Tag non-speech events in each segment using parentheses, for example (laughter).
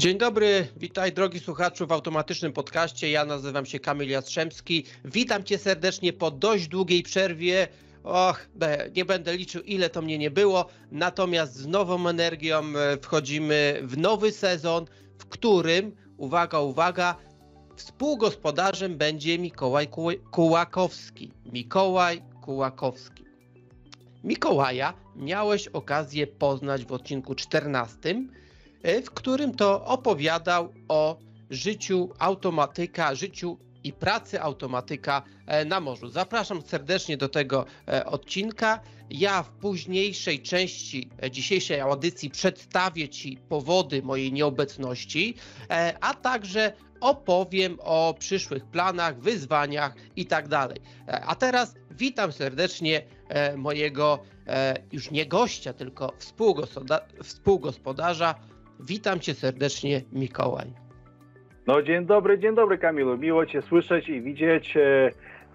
Dzień dobry, witaj drogi słuchaczu w automatycznym podcaście. Ja nazywam się Kamil Jastrzębski. Witam cię serdecznie po dość długiej przerwie. Och, nie będę liczył ile to mnie nie było. Natomiast z nową energią e, wchodzimy w nowy sezon, w którym, uwaga, uwaga, współgospodarzem będzie Mikołaj Kułakowski. Mikołaj Kułakowski. Mikołaja miałeś okazję poznać w odcinku 14 E, w którym to opowiadał o życiu automatyka, życiu i pracy automatyka e, na morzu. Zapraszam serdecznie do tego e, odcinka. Ja w późniejszej części dzisiejszej audycji przedstawię Ci powody mojej nieobecności, a także opowiem o przyszłych planach, wyzwaniach tak dalej. A teraz witam serdecznie mojego już nie gościa, tylko współgospodarza Witam cię serdecznie, Mikołaj. No dzień dobry, dzień dobry Kamilu. Miło cię słyszeć i widzieć. E,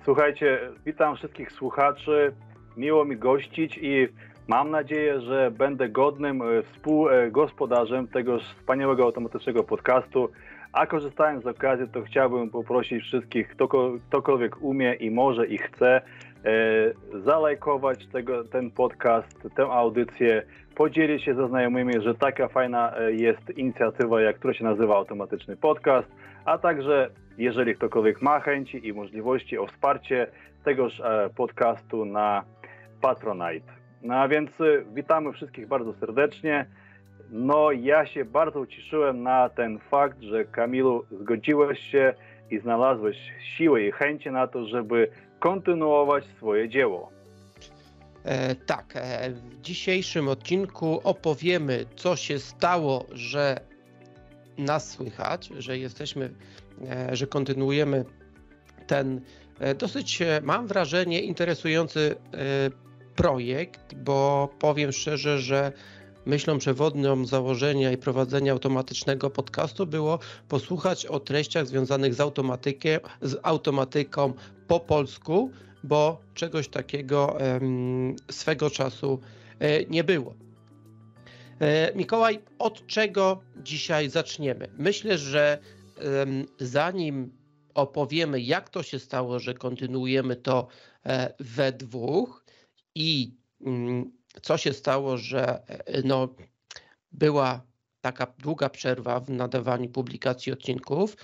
słuchajcie, witam wszystkich słuchaczy. Miło mi gościć i mam nadzieję, że będę godnym e, współgospodarzem tego wspaniałego automatycznego podcastu. A korzystając z okazji, to chciałbym poprosić wszystkich, ktokolwiek umie i może i chce, zalajkować tego, ten podcast, tę audycję, podzielić się ze znajomymi, że taka fajna e, jest inicjatywa, jak która się nazywa Automatyczny Podcast, a także jeżeli ktokolwiek ma chęci i możliwości o wsparcie tegoż e, podcastu na Patronite. No a więc witamy wszystkich bardzo serdecznie. No ja się bardzo ucieszyłem na ten fakt, że Kamilu zgodziłeś się i znalazłeś siłę i chęci na to, żeby kontynuować swoje dzieło. E, tak, e, w dzisiejszym odcinku opowiemy, co się stało, że nas słychać, że jesteśmy, e, że kontynuujemy ten e, dosyć, e, mam wrażenie, interesujący e, projekt, bo powiem szczerze, że myślą przewodnią założenia i prowadzenia automatycznego podcastu było posłuchać o treściach związanych z, z automatyką po polsku, bo czegoś takiego swego czasu e, nie było. E, Mikołaj, od czego dzisiaj zaczniemy? Myślę, że zanim opowiemy, jak to się stało, że kontynuujemy to e, we dwóch i mm, co się stało, że no, była taka długa przerwa w nadawaniu publikacji odcinków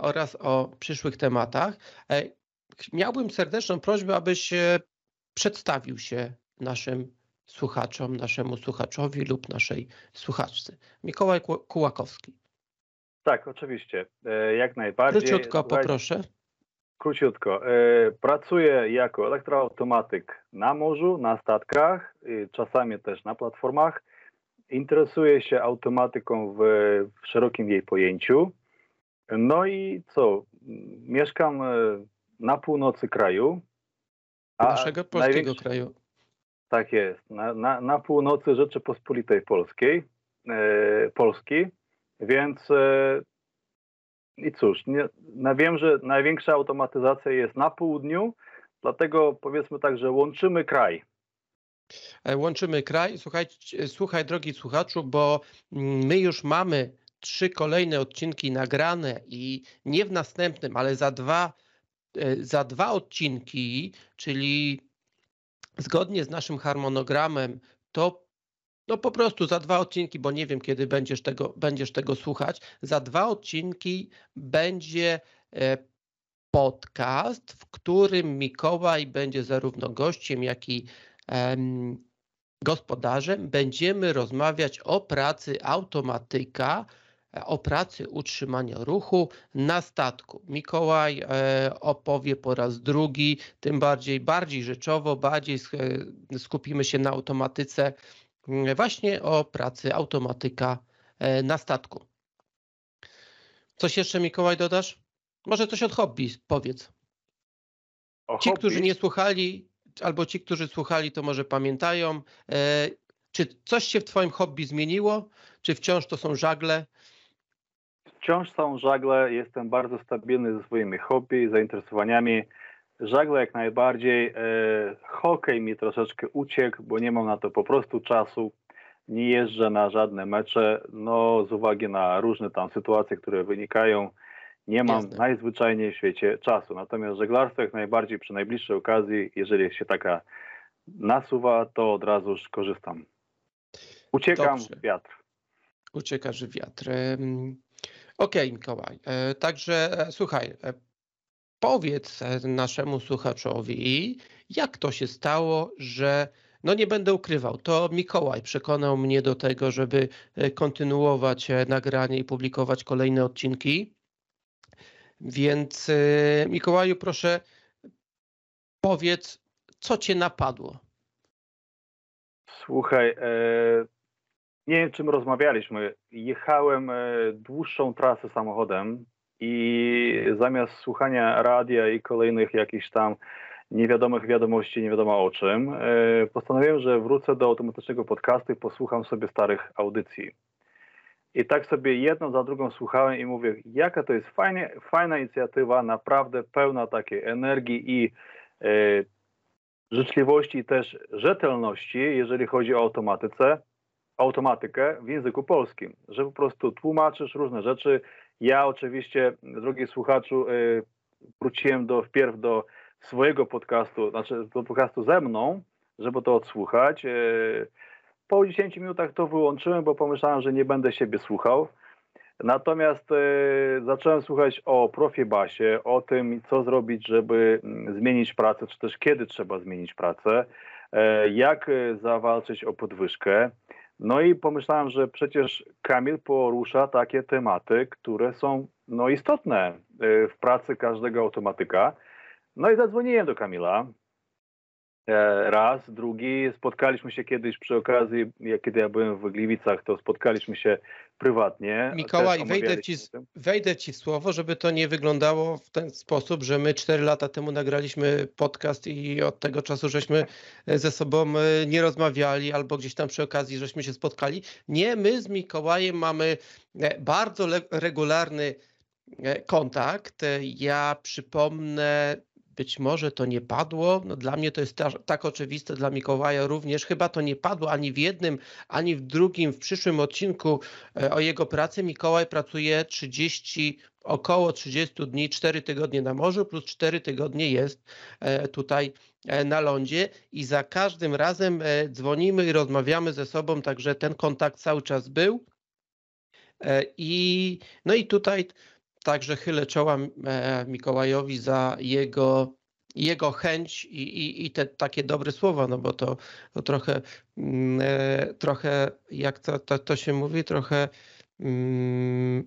oraz o przyszłych tematach miałbym serdeczną prośbę, abyś przedstawił się naszym słuchaczom, naszemu słuchaczowi lub naszej słuchaczce. Mikołaj Kułakowski. Tak, oczywiście, e, jak najbardziej. Króciutko poproszę. Króciutko. E, pracuję jako elektroautomatyk na morzu, na statkach, czasami też na platformach. Interesuję się automatyką w, w szerokim jej pojęciu. No i co? Mieszkam e, na północy kraju. Naszego polskiego kraju. Tak jest, na, na, na północy Rzeczypospolitej Polskiej, e, Polski, więc e, i cóż, nie, no wiem, że największa automatyzacja jest na południu, dlatego powiedzmy tak, że łączymy kraj. E, łączymy kraj. Słuchaj, słuchaj, drogi słuchaczu, bo mm, my już mamy trzy kolejne odcinki nagrane i nie w następnym, ale za dwa E, za dwa odcinki, czyli zgodnie z naszym harmonogramem, to no po prostu za dwa odcinki, bo nie wiem kiedy będziesz tego, będziesz tego słuchać, za dwa odcinki będzie e, podcast, w którym Mikołaj będzie zarówno gościem, jak i gospodarzem. Będziemy rozmawiać o pracy automatyka o pracy utrzymania ruchu na statku. Mikołaj e, opowie po raz drugi, tym bardziej, bardziej rzeczowo, bardziej e, skupimy się na automatyce, właśnie o pracy automatyka e, na statku. Coś jeszcze Mikołaj dodasz? Może coś od hobby powiedz. O ci, hobby? którzy nie słuchali, albo ci, którzy słuchali, to może pamiętają. Czy coś się w Twoim hobby zmieniło? Czy wciąż to są żagle? Wciąż są żagle, jestem bardzo stabilny ze swoimi hobby, zainteresowaniami. Żagle jak najbardziej. E, hokej mi troszeczkę uciekł, bo nie mam na to po prostu czasu. nie jeżdżę na żadne mecze, no z uwagi na różne tam sytuacje, które wynikają, nie mam Jasne. najzwyczajniej w świecie czasu. Natomiast żeglarstwo jak najbardziej przy najbliższej okazji, jeżeli się taka nasuwa, to od razu już korzystam. Uciekam Dobrze. w wiatr. Uciekasz w wiatr. Okej, Mikołaj. E, Także e, słuchaj, powiedz e, naszemu słuchaczowi, jak to się stało, że no nie będę ukrywał, to Mikołaj przekonał mnie do tego, żeby e, kontynuować e, nagranie i publikować kolejne odcinki. Więc Mikołaju, proszę powiedz, co cię napadło. Słuchaj, nie wiem czym rozmawialiśmy. Jechałem dłuższą trasę samochodem i zamiast słuchania radia i kolejnych jakichś tam niewiadomych wiadomości, nie wiadomo o czym, e, postanowiłem, że wrócę do automatycznego podcastu i posłucham sobie starych audycji. I tak sobie jedną za drugą słuchałem i mówię, jaka to jest fajnie, fajna inicjatywa, naprawdę pełna takiej energii i e, życzliwości i też rzetelności, jeżeli chodzi o automatyce, automatykę w języku polskim, że po prostu tłumaczysz różne rzeczy. Ja oczywiście, drogi słuchaczu, y, wróciłem do, wpierw do swojego podcastu, znaczy do podcastu ze mną, żeby to odsłuchać. Y, Po 10 minutach to wyłączyłem, bo pomyślałem, że nie będę siebie słuchał. Natomiast e, zacząłem słuchać o profibasie, o tym, co zrobić, żeby mm, zmienić pracę, czy też kiedy trzeba zmienić pracę, jak zawalczyć o podwyżkę. No i pomyślałem, że przecież Kamil porusza takie tematy, które są no, istotne e, w pracy każdego automatyka. No i zadzwoniłem do Kamila. E, Raz, drugi, spotkaliśmy się kiedyś przy okazji, jak kiedy ja byłem w Gliwicach, to spotkaliśmy się prywatnie. Mikołaj, wejdę ci, wejdę ci w słowo, żeby to nie wyglądało w ten sposób, że my 4 lata temu nagraliśmy podcast i od tego czasu żeśmy e, ze sobą e, nie rozmawiali albo gdzieś tam przy okazji żeśmy się spotkali. Nie, my z Mikołajem mamy e, bardzo regularny kontakt. Ja przypomnę, być może to nie padło. No dla mnie to jest ta, tak oczywiste, dla Mikołaja również. Chyba to nie padło ani w jednym, ani w drugim. W przyszłym odcinku e, o jego pracy Mikołaj pracuje 30, około 30 dni, 4 tygodnie na morzu, plus 4 tygodnie jest e, tutaj e, na lądzie i za każdym razem dzwonimy i rozmawiamy ze sobą, także ten kontakt cały czas był. I no i tutaj także chylę czoła e, Mikołajowi za jego, jego chęć i, i, i te takie dobre słowa, no bo to, to trochę, e, trochę jak to, to, to się mówi, trochę mm,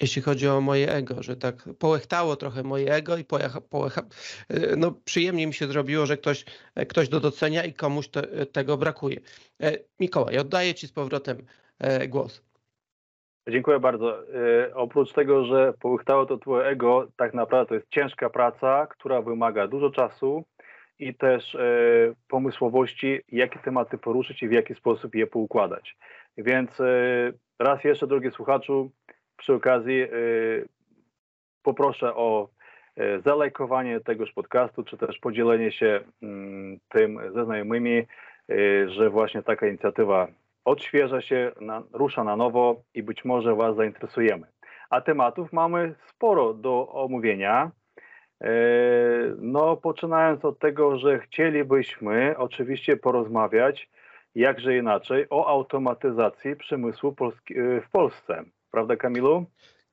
jeśli chodzi o moje ego, że tak połechtało trochę moje ego i pojecha, połecha, e, no przyjemnie mi się zrobiło, że ktoś, ktoś to docenia i komuś to, tego brakuje. Mikołaj, oddaję Ci z powrotem głos. Dziękuję bardzo. E, oprócz tego, że połychtało to twoje ego, tak naprawdę to jest ciężka praca, która wymaga dużo czasu i też e, pomysłowości, jakie tematy poruszyć i w jaki sposób je poukładać. Więc e, raz jeszcze, drogi słuchaczu, przy okazji poproszę o zalajkowanie tegoż podcastu, czy też podzielenie się mm, tym ze znajomymi, że właśnie taka inicjatywa odświeża się, na, rusza na nowo i być może Was zainteresujemy. A tematów mamy sporo do omówienia. E, No, poczynając od tego, że chcielibyśmy oczywiście porozmawiać, jakże inaczej, o automatyzacji przemysłu e, w Polsce. Prawda, Kamilu?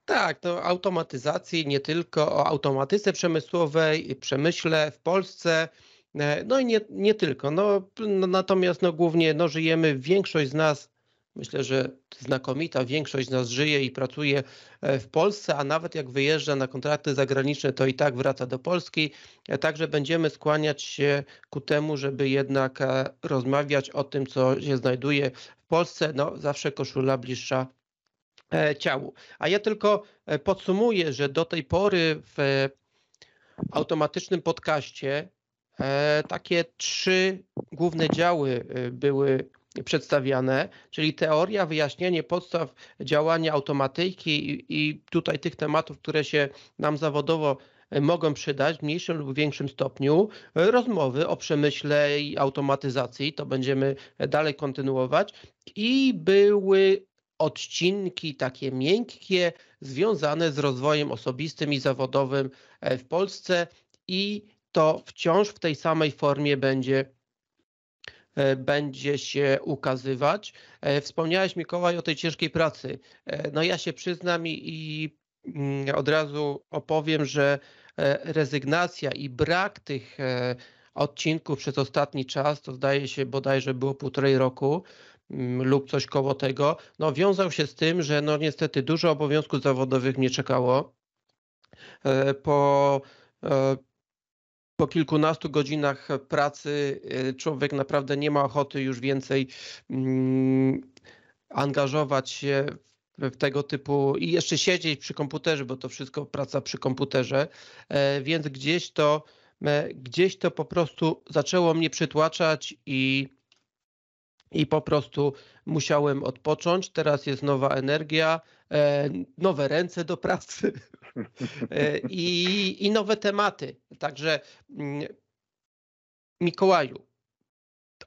Tak, to automatyzacji, nie tylko o automatyce przemysłowej, przemyśle w Polsce, no i nie, nie tylko. No, no, natomiast no, głównie no, żyjemy, większość z nas, myślę, że znakomita większość z nas żyje i pracuje e, w Polsce, a nawet jak wyjeżdża na kontrakty zagraniczne, to i tak wraca do Polski. E, Także będziemy skłaniać się ku temu, żeby jednak e, rozmawiać o tym, co się znajduje w Polsce. No, zawsze koszula bliższa e, ciału. A ja tylko e, podsumuję, że do tej pory w e, automatycznym podcaście e, takie trzy główne działy e, były przedstawiane, czyli teoria, wyjaśnienie podstaw działania automatyki i, i tutaj tych tematów, które się nam zawodowo mogą przydać w mniejszym lub większym stopniu rozmowy o przemyśle i automatyzacji. To będziemy dalej kontynuować. I były odcinki takie miękkie, związane z rozwojem osobistym i zawodowym w Polsce i to wciąż w tej samej formie będzie E, będzie się ukazywać. E, wspomniałeś, Mikołaj, o tej ciężkiej pracy. E, no ja się przyznam i, i mm, od razu opowiem, że rezygnacja i brak tych odcinków przez ostatni czas, to zdaje się bodajże było półtorej roku mm, lub coś koło tego, no wiążał się z tym, że no niestety dużo obowiązków zawodowych mnie czekało. Po po kilkunastu godzinach pracy y, człowiek naprawdę nie ma ochoty już więcej mm, angażować się w tego typu i jeszcze siedzieć przy komputerze, bo to wszystko praca przy komputerze, e, więc gdzieś to, e, gdzieś to po prostu zaczęło mnie przytłaczać i, i po prostu musiałem odpocząć. Teraz jest nowa energia, e, nowe ręce do pracy. (laughs) E, i, i nowe tematy. Także mm, Mikołaju,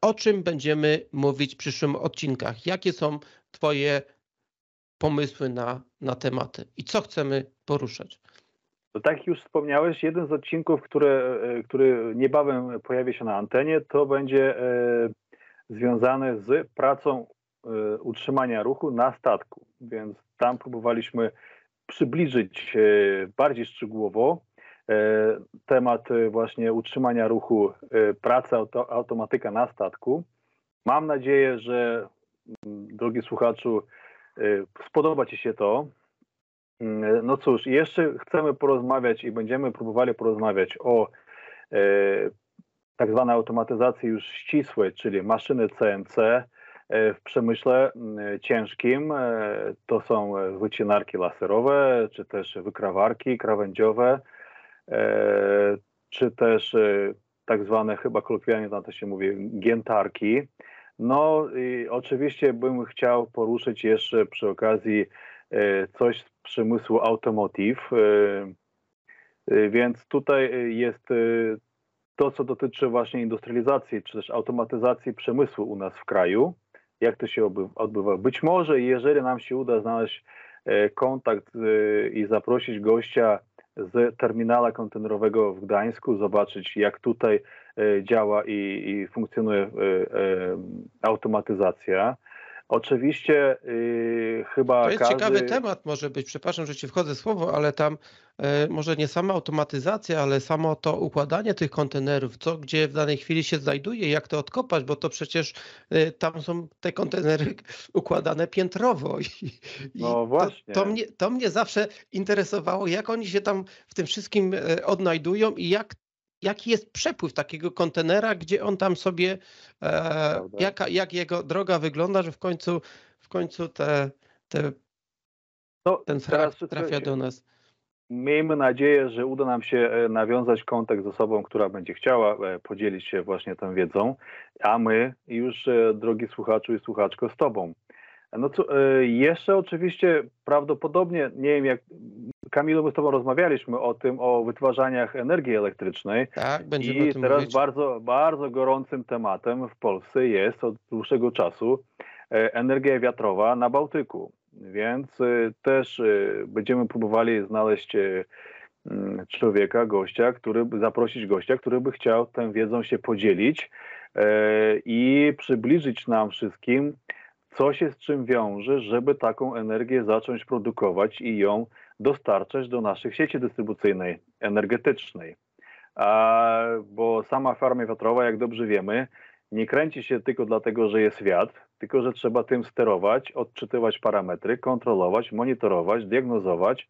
o czym będziemy mówić w przyszłych odcinkach? Jakie są Twoje pomysły na, na tematy i co chcemy poruszać? To tak już wspomniałeś, jeden z odcinków, który, e, który niebawem pojawi się na antenie, to będzie e, związany z pracą utrzymania ruchu na statku. Więc tam próbowaliśmy przybliżyć e, bardziej szczegółowo e, temat e, właśnie utrzymania ruchu, pracy auto, automatyka na statku. Mam nadzieję, że mm, drogi słuchaczu, spodoba Ci się to. Mm, no cóż, jeszcze chcemy porozmawiać i będziemy próbowali porozmawiać o tak zwanej automatyzacji już ścisłej, czyli maszyny CNC, w przemyśle ciężkim e, to są wycinarki laserowe, czy też wykrawarki krawędziowe, e, czy też tak zwane chyba kolokwialnie na to się mówi giętarki. No i oczywiście bym chciał poruszyć jeszcze przy okazji coś z przemysłu automotive, więc tutaj jest to, co dotyczy właśnie industrializacji, czy też automatyzacji przemysłu u nas w kraju jak to się odbywa. Być może, jeżeli nam się uda znaleźć e, kontakt e, i zaprosić gościa z terminala kontenerowego w Gdańsku, zobaczyć jak tutaj e, działa i, i funkcjonuje automatyzacja, Oczywiście yy, chyba. To jest każdy... ciekawy temat, może być. Przepraszam, że ci wchodzę słowo, ale tam e, może nie sama automatyzacja, ale samo to układanie tych kontenerów, co gdzie w danej chwili się znajduje, jak to odkopać, bo to przecież e, tam są te kontenery (laughs) układane piętrowo. I, no właśnie. To, to, mnie, to mnie zawsze interesowało, jak oni się tam w tym wszystkim e, odnajdują i jak jaki jest przepływ takiego kontenera, gdzie on tam sobie, e, jaka, jak jego droga wygląda, że w końcu, w końcu te, te, no, ten frag trafia do nas. Miejmy nadzieję, że uda nam się e, nawiązać kontakt z osobą, która będzie chciała e, podzielić się właśnie tą wiedzą, a my już, e, drogi słuchaczu i słuchaczko, z Tobą. No co, jeszcze oczywiście prawdopodobnie, nie wiem jak Kamilu, my z Tobą rozmawialiśmy o tym, o wytwarzaniach energii elektrycznej. Tak, będziemy I o tym teraz mówić. bardzo, bardzo gorącym tematem w Polsce jest od dłuższego czasu e, energia wiatrowa na Bałtyku. Więc e, też e, będziemy próbowali znaleźć mm, człowieka, gościa, który zaprosić gościa, który by chciał tę wiedzą się podzielić i przybliżyć nam wszystkim, co się z czym wiąże, żeby taką energię zacząć produkować i ją dostarczać do naszych sieci dystrybucyjnej, energetycznej. A, bo sama farma wiatrowa, jak dobrze wiemy, nie kręci się tylko dlatego, że jest wiatr, tylko że trzeba tym sterować, odczytywać parametry, kontrolować, monitorować, diagnozować,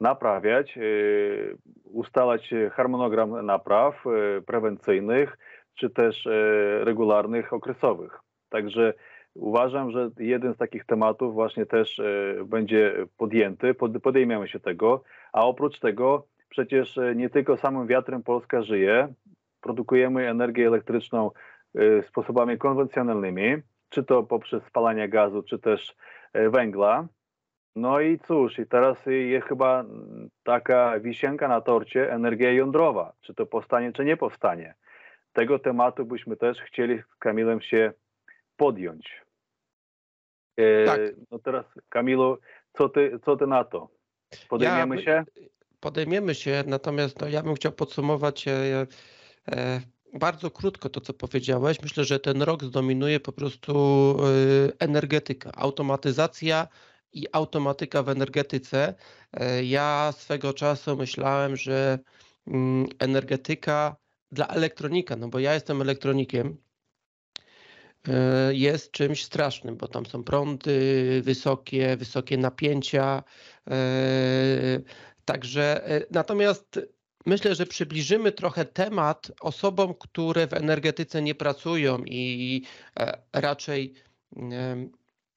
naprawiać, yy, ustalać harmonogram napraw yy, prewencyjnych, czy też yy, regularnych, okresowych. Także Uważam, że jeden z takich tematów właśnie też e, będzie podjęty, podejmiemy się tego, a oprócz tego przecież e, nie tylko samym wiatrem Polska żyje, produkujemy energię elektryczną e, sposobami konwencjonalnymi, czy to poprzez spalanie gazu, czy też węgla. No i cóż, i teraz jest chyba taka wisienka na torcie, energia jądrowa. Czy to powstanie, czy nie powstanie. Tego tematu byśmy też chcieli z Kamilem się podjąć. E, tak. No teraz, Kamilu, co ty, co ty na to? Podejmiemy ja, się? Podejmiemy się, natomiast no, ja bym chciał podsumować e, e, bardzo krótko to, co powiedziałeś. Myślę, że ten rok zdominuje po prostu e, energetyka, automatyzacja i automatyka w energetyce. E, ja swego czasu myślałem, że mm, energetyka dla elektronika, no bo ja jestem elektronikiem, e, jest czymś strasznym, bo tam są prądy wysokie, wysokie napięcia. Także natomiast myślę, że przybliżymy trochę temat osobom, które w energetyce nie pracują i raczej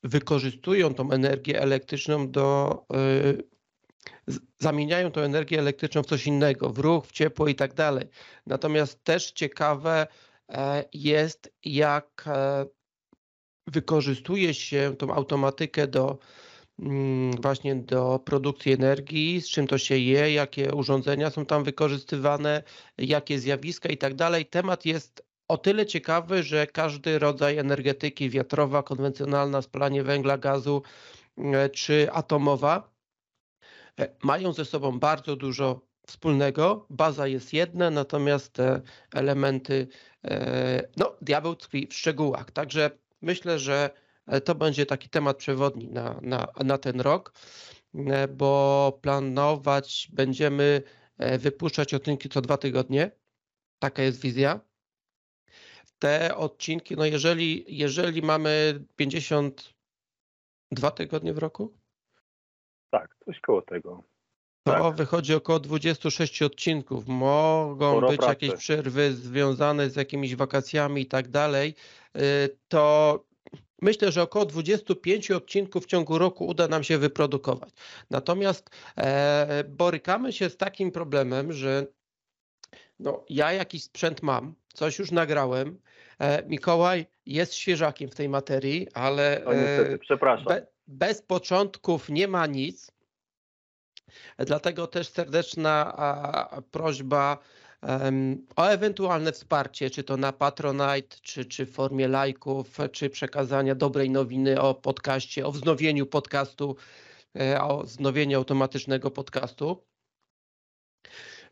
wykorzystują tą energię elektryczną do e, zamieniają tą energię elektryczną w coś innego, w ruch, w ciepło i tak dalej. Natomiast też ciekawe e, jest, jak e, wykorzystuje się tą automatykę do mm, właśnie do produkcji energii, z czym to się je, jakie urządzenia są tam wykorzystywane, jakie zjawiska i tak dalej. Temat jest o tyle ciekawy, że każdy rodzaj energetyki wiatrowa, konwencjonalna, spalanie węgla, gazu e, czy atomowa e, mają ze sobą bardzo dużo wspólnego. Baza jest jedna, natomiast te elementy, e, no diabeł tkwi w szczegółach. Także myślę, że to będzie taki temat przewodni na, na, na ten rok, bo planować będziemy wypuszczać odcinki co dwa tygodnie. Taka jest wizja te odcinki, no jeżeli, jeżeli mamy 52 tygodnie w roku? Tak, coś koło tego. To tak. wychodzi około 26 odcinków. Mogą Sporo być pracy. jakieś przerwy związane z jakimiś wakacjami i tak dalej. Y, to myślę, że około 25 odcinków w ciągu roku uda nam się wyprodukować. Natomiast e, borykamy się z takim problemem, że no, ja jakiś sprzęt mam, coś już nagrałem. E, Mikołaj jest świeżakiem w tej materii, ale no, niestety, przepraszam. Be, bez początków nie ma nic. Dlatego też serdeczna prośba o ewentualne wsparcie, czy to na Patronite, czy, czy w formie lajków, czy przekazania dobrej nowiny o podcaście, o wznowieniu podcastu, e, o wznowieniu automatycznego podcastu.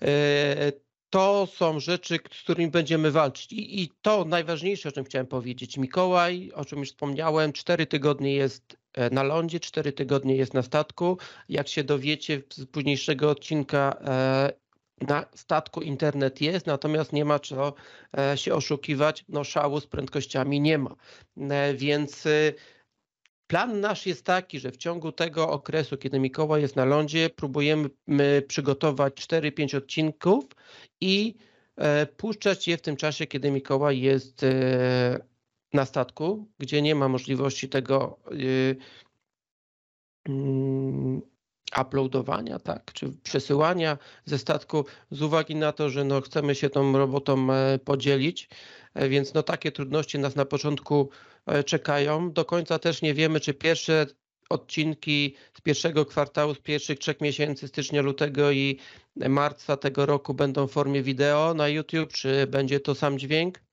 E, to są rzeczy, z którymi będziemy walczyć. I, I, to najważniejsze, o czym chciałem powiedzieć. Mikołaj, o czym już wspomniałem, cztery tygodnie jest na lądzie, cztery tygodnie jest na statku. Jak się dowiecie z późniejszego odcinka, e, na statku internet jest, natomiast nie ma co e, się oszukiwać, no szału z prędkościami nie ma. Więc Plan nasz jest taki, że w ciągu tego okresu, kiedy Mikołaj jest na lądzie, próbujemy przygotować 4-5 odcinków i e, puszczać je w tym czasie, kiedy Mikołaj jest e, na statku, gdzie nie ma możliwości tego e, mm, uploadowania, tak, czy przesyłania ze statku z uwagi na to, że no chcemy się tą robotą podzielić, więc no takie trudności nas na początku czekają. Do końca też nie wiemy, czy pierwsze odcinki z pierwszego kwartału, z pierwszych trzech miesięcy, stycznia, lutego i marca tego roku będą w formie wideo na YouTube, czy będzie to sam dźwięk?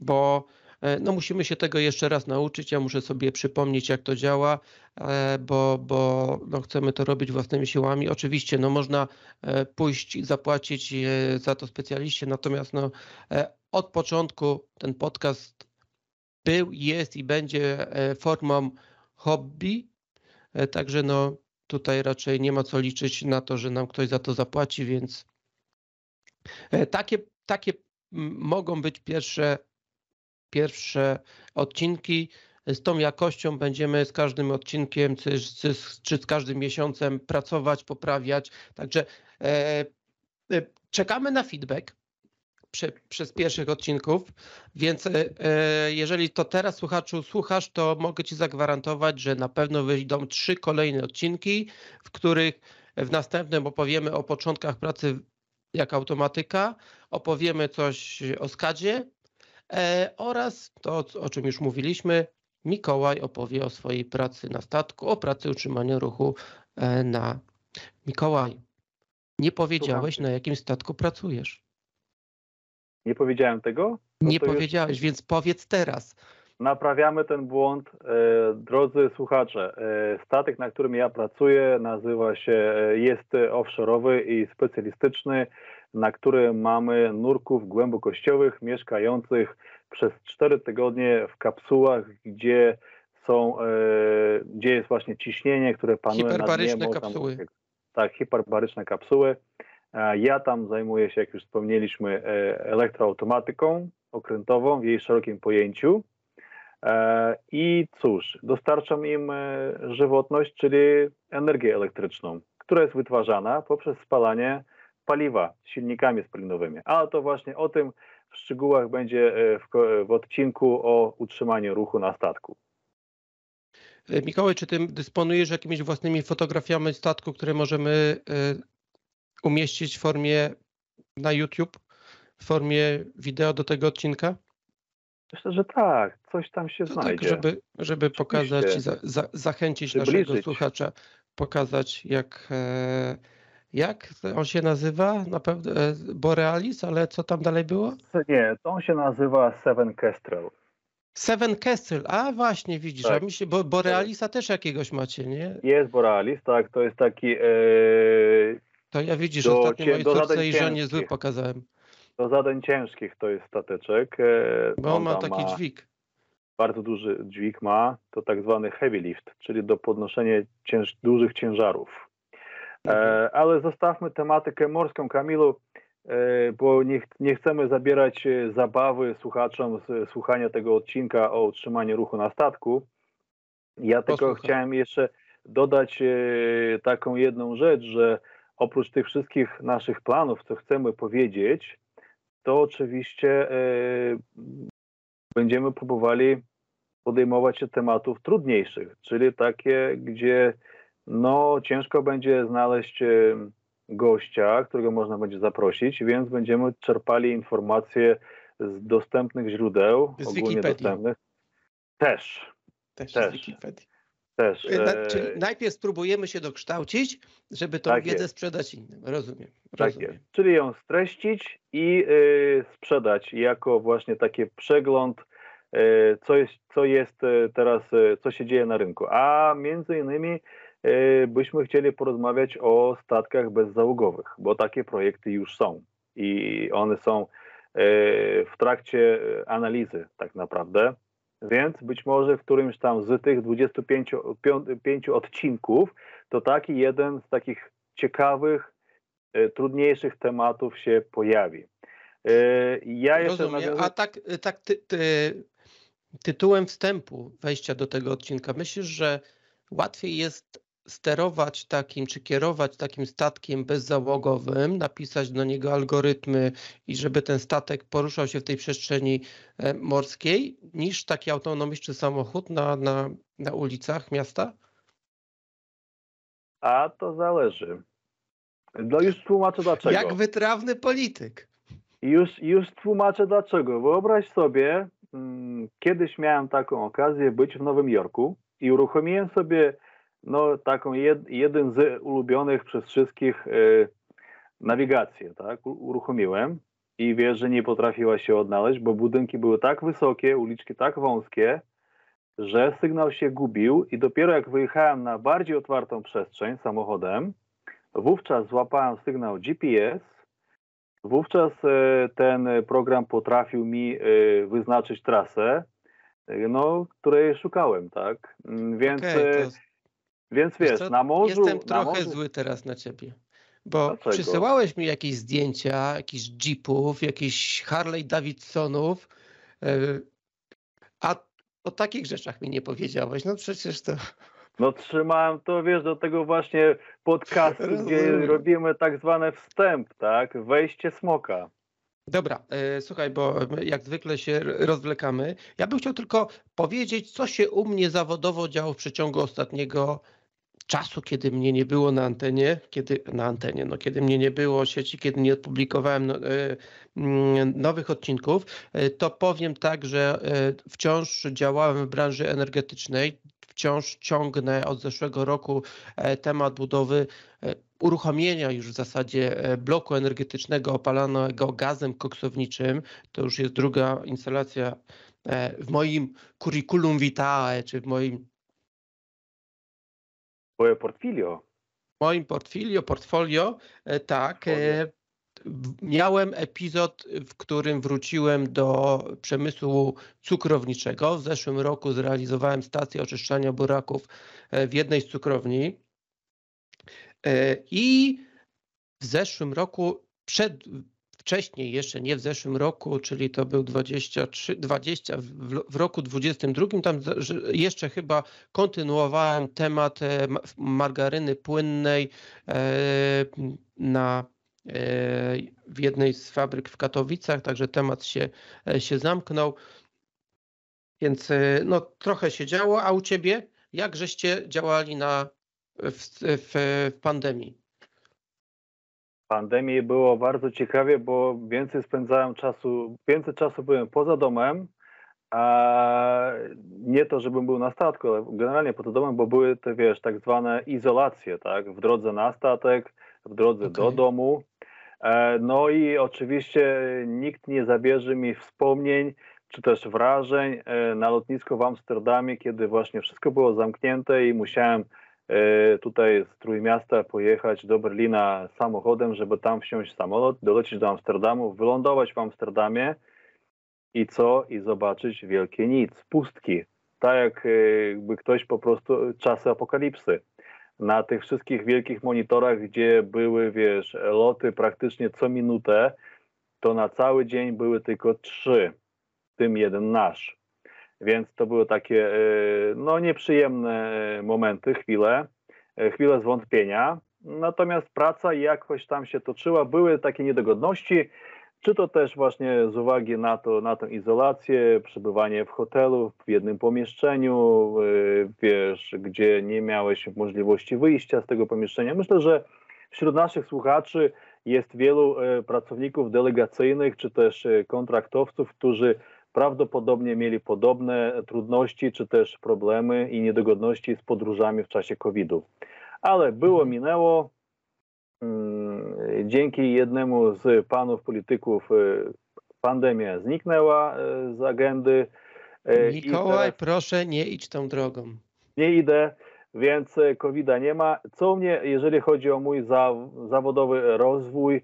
Bo e, no musimy się tego jeszcze raz nauczyć. Ja muszę sobie przypomnieć, jak to działa, e, bo, bo no chcemy to robić własnymi siłami. Oczywiście no można e, pójść i zapłacić za to specjaliście, natomiast no, od początku ten podcast był, jest i będzie formą hobby, także no tutaj raczej nie ma co liczyć na to, że nam ktoś za to zapłaci, więc takie, takie mogą być pierwsze, pierwsze odcinki. Z tą jakością będziemy z każdym odcinkiem czy, czy, z każdym miesiącem pracować, poprawiać. Także e, e czekamy na feedback prze, przez pierwszych odcinków, więc e, jeżeli to teraz słuchaczu słuchasz, to mogę Ci zagwarantować, że na pewno wyjdą trzy kolejne odcinki, w których w następnym opowiemy o początkach pracy jak automatyka, opowiemy coś o skadzie oraz to, o czym już mówiliśmy, Mikołaj opowie o swojej pracy na statku, o pracy utrzymania ruchu e, na Mikołaju. Nie powiedziałeś, na jakim statku pracujesz. Nie powiedziałem tego? No nie powiedziałeś, już... więc powiedz teraz. Naprawiamy ten błąd. E, drodzy słuchacze, e, statek, na którym ja pracuję, nazywa się, e, jest offshore'owy i specjalistyczny, na którym mamy nurków głębokościowych mieszkających przez 4 tygodnie w kapsułach, gdzie są, gdzie jest właśnie ciśnienie, które panuje na dnie. kapsuły. Tak, hiperbaryczne kapsuły. Ja tam zajmuję się, jak już wspomnieliśmy, elektroautomatyką okrętową w jej szerokim pojęciu. E, I cóż, dostarczam im e, żywotność, czyli energię elektryczną, która jest wytwarzana poprzez spalanie paliwa silnikami spalinowymi. Ale to właśnie o tym w szczegółach będzie e, w, w odcinku o utrzymaniu ruchu na statku. Mikołaj, czy ty dysponujesz jakimiś własnymi fotografiami statku, które możemy umieścić w formie na YouTube, w formie wideo do tego odcinka? Myślę, że tak, coś tam się to tak, znajdzie. Tak, żeby, żeby pokazać i za, za, zachęcić Przybliżyć. naszego słuchacza, pokazać jak, e, jak on się nazywa, na pewno Borealis, ale co tam dalej było? Nie, to on się nazywa Seven Kestrel. Seven Kestrel, a właśnie widzisz, tak. a bo Borealisa też jakiegoś macie, nie? Jest Borealis, tak, to jest taki... E, to ja widzisz, do, ostatnio mojej córce i żonie zły pokazałem. Do zadań ciężkich to jest stateczek. E, Bo on ma taki ma dźwig. Bardzo duży dźwig ma, to tak zwany heavy lift, czyli do podnoszenia cięż, dużych ciężarów. E, ale zostawmy tematykę morską, Kamilu, e, bo nie, nie chcemy zabierać e, zabawy słuchaczom z słuchania tego odcinka o utrzymaniu ruchu na statku. Ja tylko Posłucham. chciałem jeszcze dodać e, taką jedną rzecz, że oprócz tych wszystkich naszych planów, co chcemy powiedzieć, to oczywiście będziemy próbowali podejmować się tematów trudniejszych, czyli takie, gdzie no, ciężko będzie znaleźć e, gościa, którego można będzie zaprosić, więc będziemy czerpali informacje z dostępnych źródeł, z ogólnie Wikipedii. dostępnych. Też. Też, też. z Wikipedii. Też. E, czyli najpierw spróbujemy się dokształcić, żeby tą tak wiedzę jest. sprzedać innym. Rozumiem. Tak rozumiem. jest. Czyli ją streścić i y, sprzedać jako właśnie taki przegląd, y, co, jest, co jest teraz, co się dzieje na rynku. A między innymi byśmy chcieli porozmawiać o statkach bezzałogowych, bo takie projekty już są i one są w trakcie analizy tak naprawdę. Więc być może w którymś tam z tych 25 5 odcinków to taki jeden z takich ciekawych, e, trudniejszych tematów się pojawi. E, ja jeszcze Rozumiem. A tak, tak ty, ty, tytułem wstępu wejścia do tego odcinka, myślisz, że łatwiej jest sterować takim, czy kierować takim statkiem bezzałogowym, napisać do niego algorytmy i żeby ten statek poruszał się w tej przestrzeni e, morskiej, niż taki autonomiczny samochód na, na, na ulicach miasta? A to zależy. No już tłumaczę dlaczego. Jak wytrawny polityk. Już, już tłumaczę dlaczego. Wyobraź sobie, hmm, kiedyś miałem taką okazję być w Nowym Jorku i uruchomiłem sobie no, taką jed, jeden z ulubionych przez wszystkich y, nawigację, tak, uruchomiłem i wiesz, że nie potrafiła się odnaleźć, bo budynki były tak wysokie, uliczki tak wąskie, że sygnał się gubił i dopiero jak wyjechałem na bardziej otwartą przestrzeń samochodem, wówczas złapałem sygnał GPS, wówczas e, ten program potrafił mi e, wyznaczyć trasę, no, której szukałem, tak? Mm, więc okay, to więc wiesz, co, na morzu... Jestem trochę morzu... zły teraz na ciebie. Bo Dlaczego? przysyłałeś mi jakieś zdjęcia, jakichś jeepów, jakichś Harley Davidsonów, e, a o takich rzeczach mi nie powiedziałeś. No przecież to... No trzymałem to, wiesz, do tego właśnie podcastu, gdzie robimy tak zwany wstęp, tak? Wejście smoka. Dobra, e, słuchaj, bo jak zwykle się rozwlekamy. Ja bym chciał tylko powiedzieć, co się u mnie zawodowo działo w przeciągu ostatniego czasu, kiedy mnie nie było na antenie, kiedy na antenie, no kiedy mnie nie było sieci, kiedy nie opublikowałem no, mm, nowych odcinków, to powiem tak, że wciąż działałem w branży energetycznej, wciąż ciągnę od zeszłego roku temat budowy uruchomienia już w zasadzie bloku energetycznego opalanego gazem koksowniczym. To już jest druga instalacja w moim curriculum vitae, czy w moim portfolio. Moim portfolio, portfolio, e, tak. E, miałem epizod, w którym wróciłem do przemysłu cukrowniczego. W zeszłym roku zrealizowałem stację oczyszczania buraków e, w jednej z cukrowni. I w zeszłym roku, przed, wcześniej, jeszcze nie w zeszłym roku, czyli to był 23, 20, w, w roku 22, tam jeszcze chyba kontynuowałem temat e, margaryny płynnej e, na e, w jednej z fabryk w Katowicach, także temat się, się zamknął. Więc no, trochę się działo, a u ciebie jak żeście działali na, w, w, w pandemii? Pandemii było bardzo ciekawie, bo więcej spędzałem czasu, więcej czasu byłem poza domem, a nie to, żebym był na statku, ale generalnie poza domem, bo były te, wiesz, tak zwane izolacje, tak, w drodze na statek, w drodze okay. do domu. E, no i oczywiście nikt nie zabierze mi wspomnień, czy też wrażeń e, na lotnisku w Amsterdamie, kiedy właśnie wszystko było zamknięte i musiałem tutaj z Trójmiasta pojechać do Berlina samochodem, żeby tam wsiąść samolot, dolecieć do Amsterdamu, wylądować w Amsterdamie i co? I zobaczyć wielkie nic, pustki. Tak e, jakby ktoś po prostu, czasy apokalipsy. Na tych wszystkich wielkich monitorach, gdzie były, wiesz, loty praktycznie co minutę, to na cały dzień były tylko trzy, w tym jeden nasz. Więc to były takie e, no, nieprzyjemne momenty, chwile, e, chwile zwątpienia. Natomiast praca jakoś tam się toczyła. Były takie niedogodności, czy to też właśnie z uwagi na, to, na tę izolację, przebywanie w hotelu, w jednym pomieszczeniu, e, wiesz, gdzie nie miałeś możliwości wyjścia z tego pomieszczenia. Myślę, że wśród naszych słuchaczy jest wielu pracowników delegacyjnych, czy też kontraktowców, którzy prawdopodobnie mieli podobne trudności czy też problemy i niedogodności z podróżami w czasie COVID-u. Ale było, mhm. minęło. Mm, dzięki jednemu z panów polityków y, pandemia zniknęła y, z agendy. Y, Mikołaj, proszę nie idź tą drogą. Nie idę, więc COVID-a nie ma. Co mnie, jeżeli chodzi o mój zawodowy rozwój,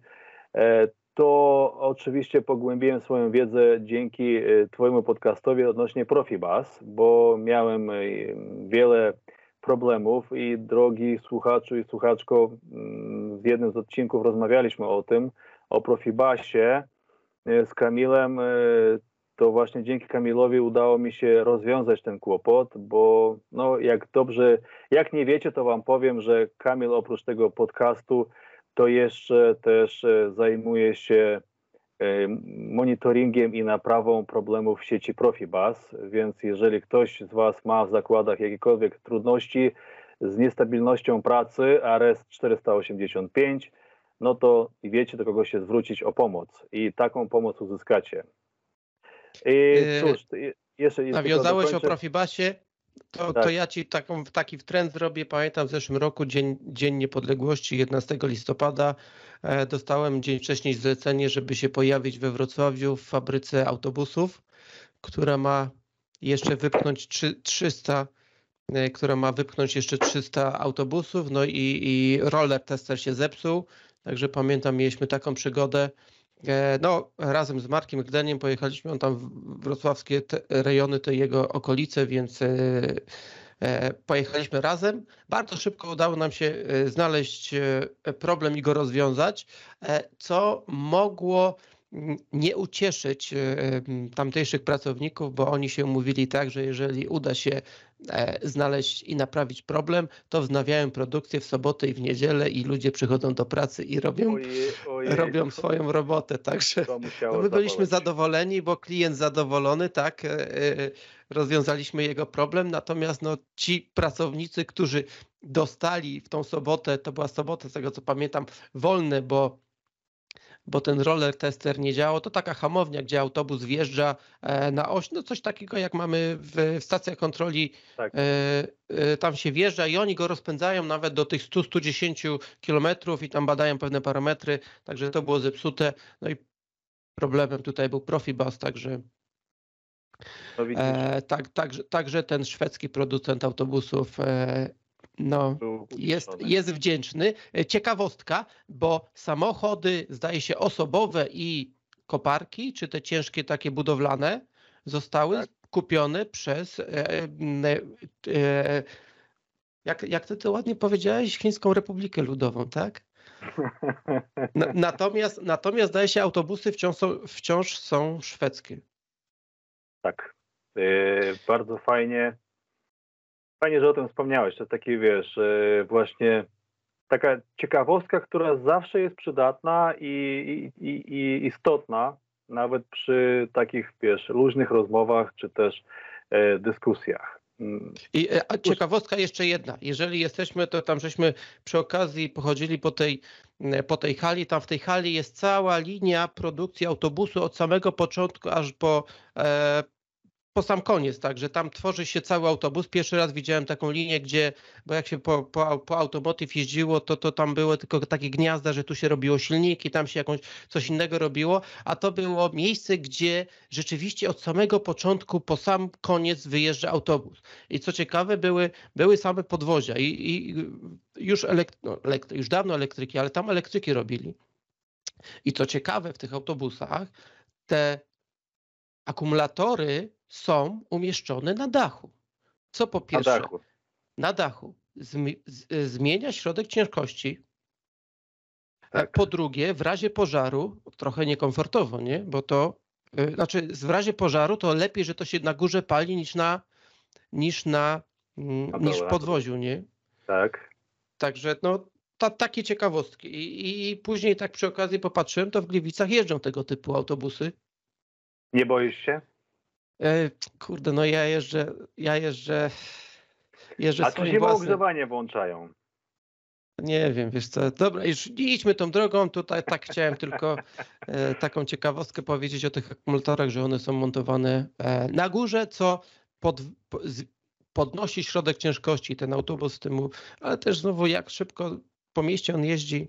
to oczywiście pogłębiłem swoją wiedzę dzięki e, Twojemu podcastowi odnośnie Profibas, bo miałem e, wiele problemów i drogi słuchaczu i słuchaczko, mm, w jednym z odcinków rozmawialiśmy o tym, o Profibasie e, z Kamilem. To właśnie dzięki Kamilowi udało mi się rozwiązać ten kłopot, bo no jak dobrze, jak nie wiecie, to wam powiem, że Kamil oprócz tego podcastu to jeszcze też e, zajmuje się e, monitoringiem i naprawą problemów w sieci Profibus, więc jeżeli ktoś z Was ma w zakładach jakiekolwiek trudności z niestabilnością pracy, RS 485, no to wiecie do kogo się zwrócić o pomoc i taką pomoc uzyskacie. I cóż, jeszcze... Nawiązałeś o Profibasie, to, tak. to ja ci taką, taki trend zrobię. Pamiętam w zeszłym roku, Dzień, dzień Niepodległości, 11 listopada, e, dostałem dzień wcześniej zlecenie, żeby się pojawić we Wrocławiu w fabryce autobusów, która ma jeszcze wypchnąć 3, 300 e, która ma wypchnąć jeszcze 300 autobusów, no i, i roller tester się zepsuł, także pamiętam, mieliśmy taką przygodę, no, razem z Markiem Gdeniem pojechaliśmy, on tam w wrocławskie te rejony, te jego okolice, więc e, e, pojechaliśmy razem. Bardzo szybko udało nam się znaleźć problem i go rozwiązać, co mogło nie ucieszyć tamtejszych pracowników, bo oni się umówili tak, że jeżeli uda się E, znaleźć i naprawić problem, to wznawiają produkcję w sobotę i w niedzielę i ludzie przychodzą do pracy i robią, ojej, ojej, robią swoją robotę. Także no my byliśmy zadowoleni, bo klient zadowolony, tak, e, e, rozwiązaliśmy jego problem, natomiast no, ci pracownicy, którzy dostali w tą sobotę, to była sobota, z tego co pamiętam, wolne, bo bo ten roller tester nie działał, to taka hamownia, gdzie autobus wjeżdża e, na oś, no coś takiego jak mamy w, w stacjach kontroli, tak. E, e, tam się wjeżdża i oni go rozpędzają nawet do tych 100-110 kilometrów i tam badają pewne parametry, także to było zepsute, no i problemem tutaj był Profibus, także no e, tak, także, także ten szwedzki producent autobusów e, no, jest, jest wdzięczny. E, ciekawostka, bo samochody, zdaje się, osobowe i koparki, czy te ciężkie takie budowlane, zostały tak. kupione przez. E, e, jak, jak ty to ładnie powiedziałeś, Chińską Republikę Ludową, tak? (laughs) natomiast, natomiast zdaje się, autobusy wciąż są, wciąż są szwedzkie. Tak. bardzo fajnie. Fajnie, że o tym wspomniałeś. To taki, wiesz, e, właśnie taka ciekawostka, która zawsze jest przydatna i, i, i, istotna, nawet przy takich, wiesz, luźnych rozmowach czy też e, dyskusjach. Mm. I e, a ciekawostka jeszcze jedna. Jeżeli jesteśmy, to tam żeśmy przy okazji pochodzili po tej, po tej hali. Tam w tej hali jest cała linia produkcji autobusu od samego początku aż po, e, po sam koniec, tak, że tam tworzy się cały autobus. Pierwszy raz widziałem taką linię, gdzie, bo jak się po, po, po automotyw jeździło, to, to tam były tylko takie gniazda, że tu się robiło silniki, tam się jakąś coś innego robiło, a to było miejsce, gdzie rzeczywiście od samego początku po sam koniec wyjeżdża autobus. I co ciekawe, były, były same podwozia i, i już, elekt, no, już dawno elektryki, ale tam elektryki robili. I co ciekawe, w tych autobusach te akumulatory są umieszczone na dachu. Co po pierwsze, na dachu, na dachu zmienia środek ciężkości. Tak. Po drugie, w razie pożaru, trochę niekomfortowo, nie? Bo to, y, znaczy w razie pożaru to lepiej, że to się na górze pali niż na, niż na, mm, niż w podwoziu, nie? Tak. Także no, ta, takie ciekawostki. I, I później tak przy okazji popatrzyłem, to w Gliwicach jeżdżą tego typu autobusy. Nie boisz się? E, kurde, no ja jeżdżę, ja jeżdżę, jeżdżę A tu zimą ogrzewanie włączają. Nie wiem, wiesz co, dobra, już idźmy tą drogą, tutaj tak chciałem tylko e, taką ciekawostkę powiedzieć o tych akumulatorach, że one są montowane e, na górze, co pod, podnosi środek ciężkości ten autobus z tym, ale też znowu jak szybko po mieście on jeździ,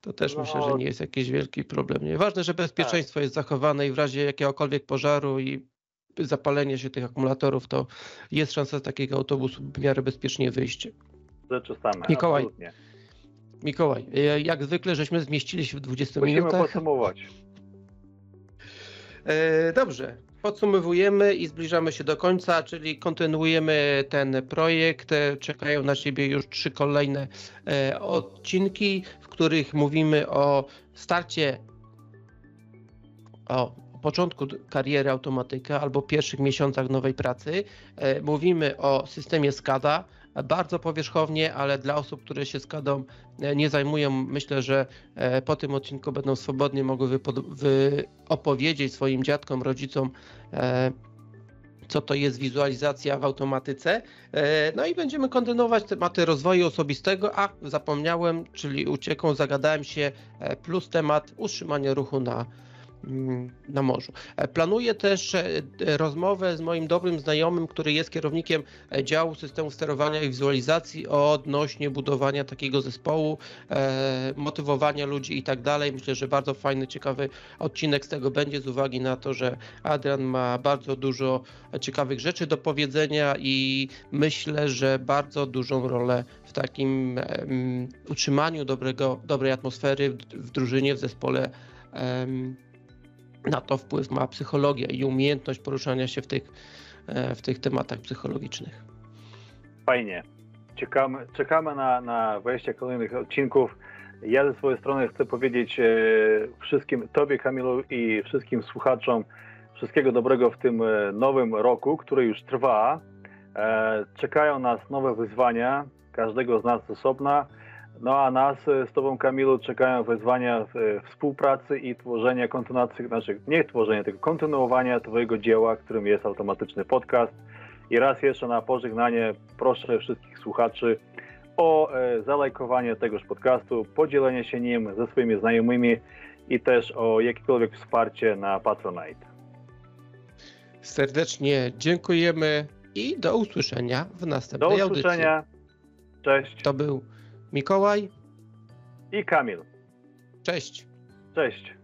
to też no. myślę, że nie jest jakiś wielki problem. Nie? Ważne, że bezpieczeństwo tak. jest zachowane i w razie jakiegokolwiek pożaru i zapalenie się tych akumulatorów, to jest szansa z takiego autobusu w miarę bezpiecznie wyjść. Rzeczy same, Mikołaj, absolutnie. Mikołaj, e, jak zwykle żeśmy zmieścili się w 20 Musimy minutach. Musimy podsumować. E, dobrze, podsumowujemy i zbliżamy się do końca, czyli kontynuujemy ten projekt. E, czekają na siebie już trzy kolejne odcinki, w których mówimy o starcie o początku kariery automatyka albo pierwszych miesiącach nowej pracy. E, mówimy o systemie SCADA, bardzo powierzchownie, ale dla osób, które się SCADą e, nie zajmują, myślę, że e, po tym odcinku będą swobodnie mogły opowiedzieć swoim dziadkom, rodzicom, co to jest wizualizacja w automatyce. No i będziemy kontynuować tematy rozwoju osobistego, a zapomniałem, czyli ucieką, zagadałem się, plus temat utrzymania ruchu na na morzu. E, planuję też e, rozmowę z moim dobrym znajomym, który jest kierownikiem e, działu systemu sterowania i wizualizacji odnośnie budowania takiego zespołu, motywowania ludzi i tak dalej. Myślę, że bardzo fajny, ciekawy odcinek z tego będzie z uwagi na to, że Adrian ma bardzo dużo ciekawych rzeczy do powiedzenia i myślę, że bardzo dużą rolę w takim utrzymaniu dobrego, dobrej atmosfery w, drużynie, w zespole na to wpływ ma psychologia i umiejętność poruszania się w tych, e, w tych tematach psychologicznych. Fajnie. Czekamy, czekamy na, na wejście kolejnych odcinków. Ja ze swojej strony chcę powiedzieć e, wszystkim Tobie, Kamilu i wszystkim słuchaczom wszystkiego dobrego w tym e, nowym roku, który już trwa. Czekają nas nowe wyzwania, każdego z nas osobna. No a nas e, z Tobą, Kamilu, czekają wyzwania e, współpracy i tworzenia kontynuacji, znaczy nie tworzenia, tylko kontynuowania Twojego dzieła, którym jest automatyczny podcast. I raz jeszcze na pożegnanie proszę wszystkich słuchaczy o e, zalajkowanie tegoż podcastu, podzielenie się nim ze swoimi znajomymi i też o jakiekolwiek wsparcie na Patronite. Serdecznie dziękujemy i do usłyszenia w następnej Do usłyszenia. audycji. Cześć. To był Mikołaj. I Kamil. Cześć. Cześć.